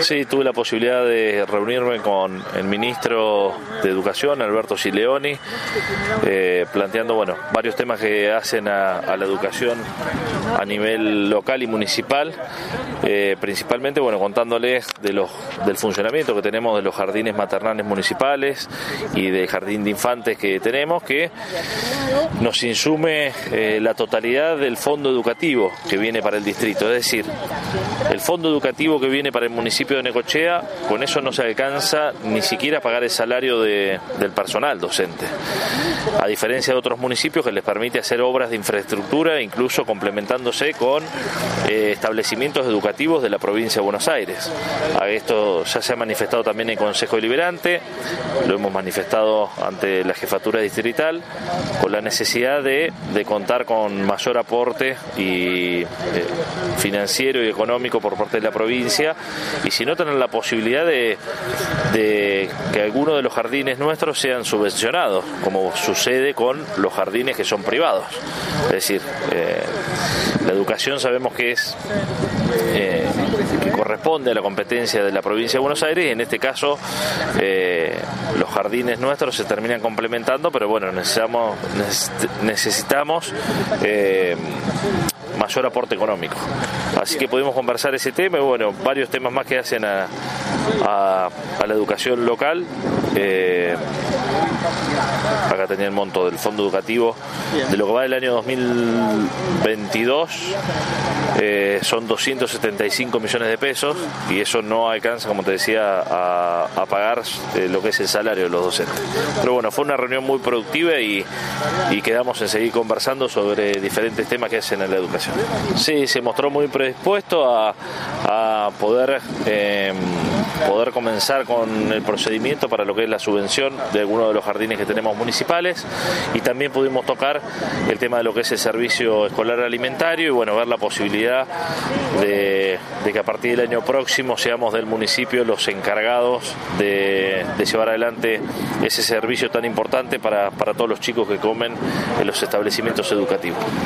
Sí, tuve la posibilidad de reunirme con el ministro de Educación, Alberto Gileoni, eh, planteando bueno, varios temas que hacen a, la educación a nivel local y municipal, eh, principalmente bueno, contándoles de los, del funcionamiento que tenemos de los jardines maternales municipales y del jardín de infantes que tenemos, que nos insume eh, la totalidad del fondo educativo que viene para el distrito, es decir, el fondo educativo que viene para el municipio de Necochea, con eso no se alcanza ni siquiera a pagar el salario de, del personal docente, a diferencia de otros municipios que les permite hacer obras de infraestructura, incluso complementándose con eh, establecimientos educativos de la provincia de Buenos Aires. Esto ya se ha manifestado también en Consejo Deliberante, lo hemos manifestado ante la jefatura distrital, con la necesidad de, de contar con mayor aporte y eh, financiero y económico por parte de la provincia y si no tener la posibilidad de, que algunos de los jardines nuestros sean subvencionados, como sucede con los jardines que son privados. Es decir, eh, la educación sabemos que es eh, que corresponde a la competencia de la provincia de Buenos Aires y en este caso eh, los jardines nuestros se terminan complementando, pero bueno, necesitamos, necesitamos mayor aporte económico. Así que pudimos conversar ese tema y bueno, varios temas más que hacen a, a, la educación local. Eh, acá tenía el monto del fondo educativo de lo que va del año 2022 eh, son 275 millones de pesos y eso no alcanza, como te decía, a, pagar eh, lo que es el salario de los docentes. Pero bueno, fue una reunión muy productiva y, quedamos en seguir conversando sobre diferentes temas que hacen en la educación. Sí, se mostró muy predispuesto a, poder, em, poder comenzar con el procedimiento para lo que es la subvención de algunos de los jardines que tenemos municipales y también pudimos tocar el tema de lo que es el servicio escolar alimentario y bueno, ver la posibilidad de, que a partir del año próximo seamos del municipio los encargados de, llevar adelante ese servicio tan importante para, para todos los chicos que comen en los establecimientos educativos.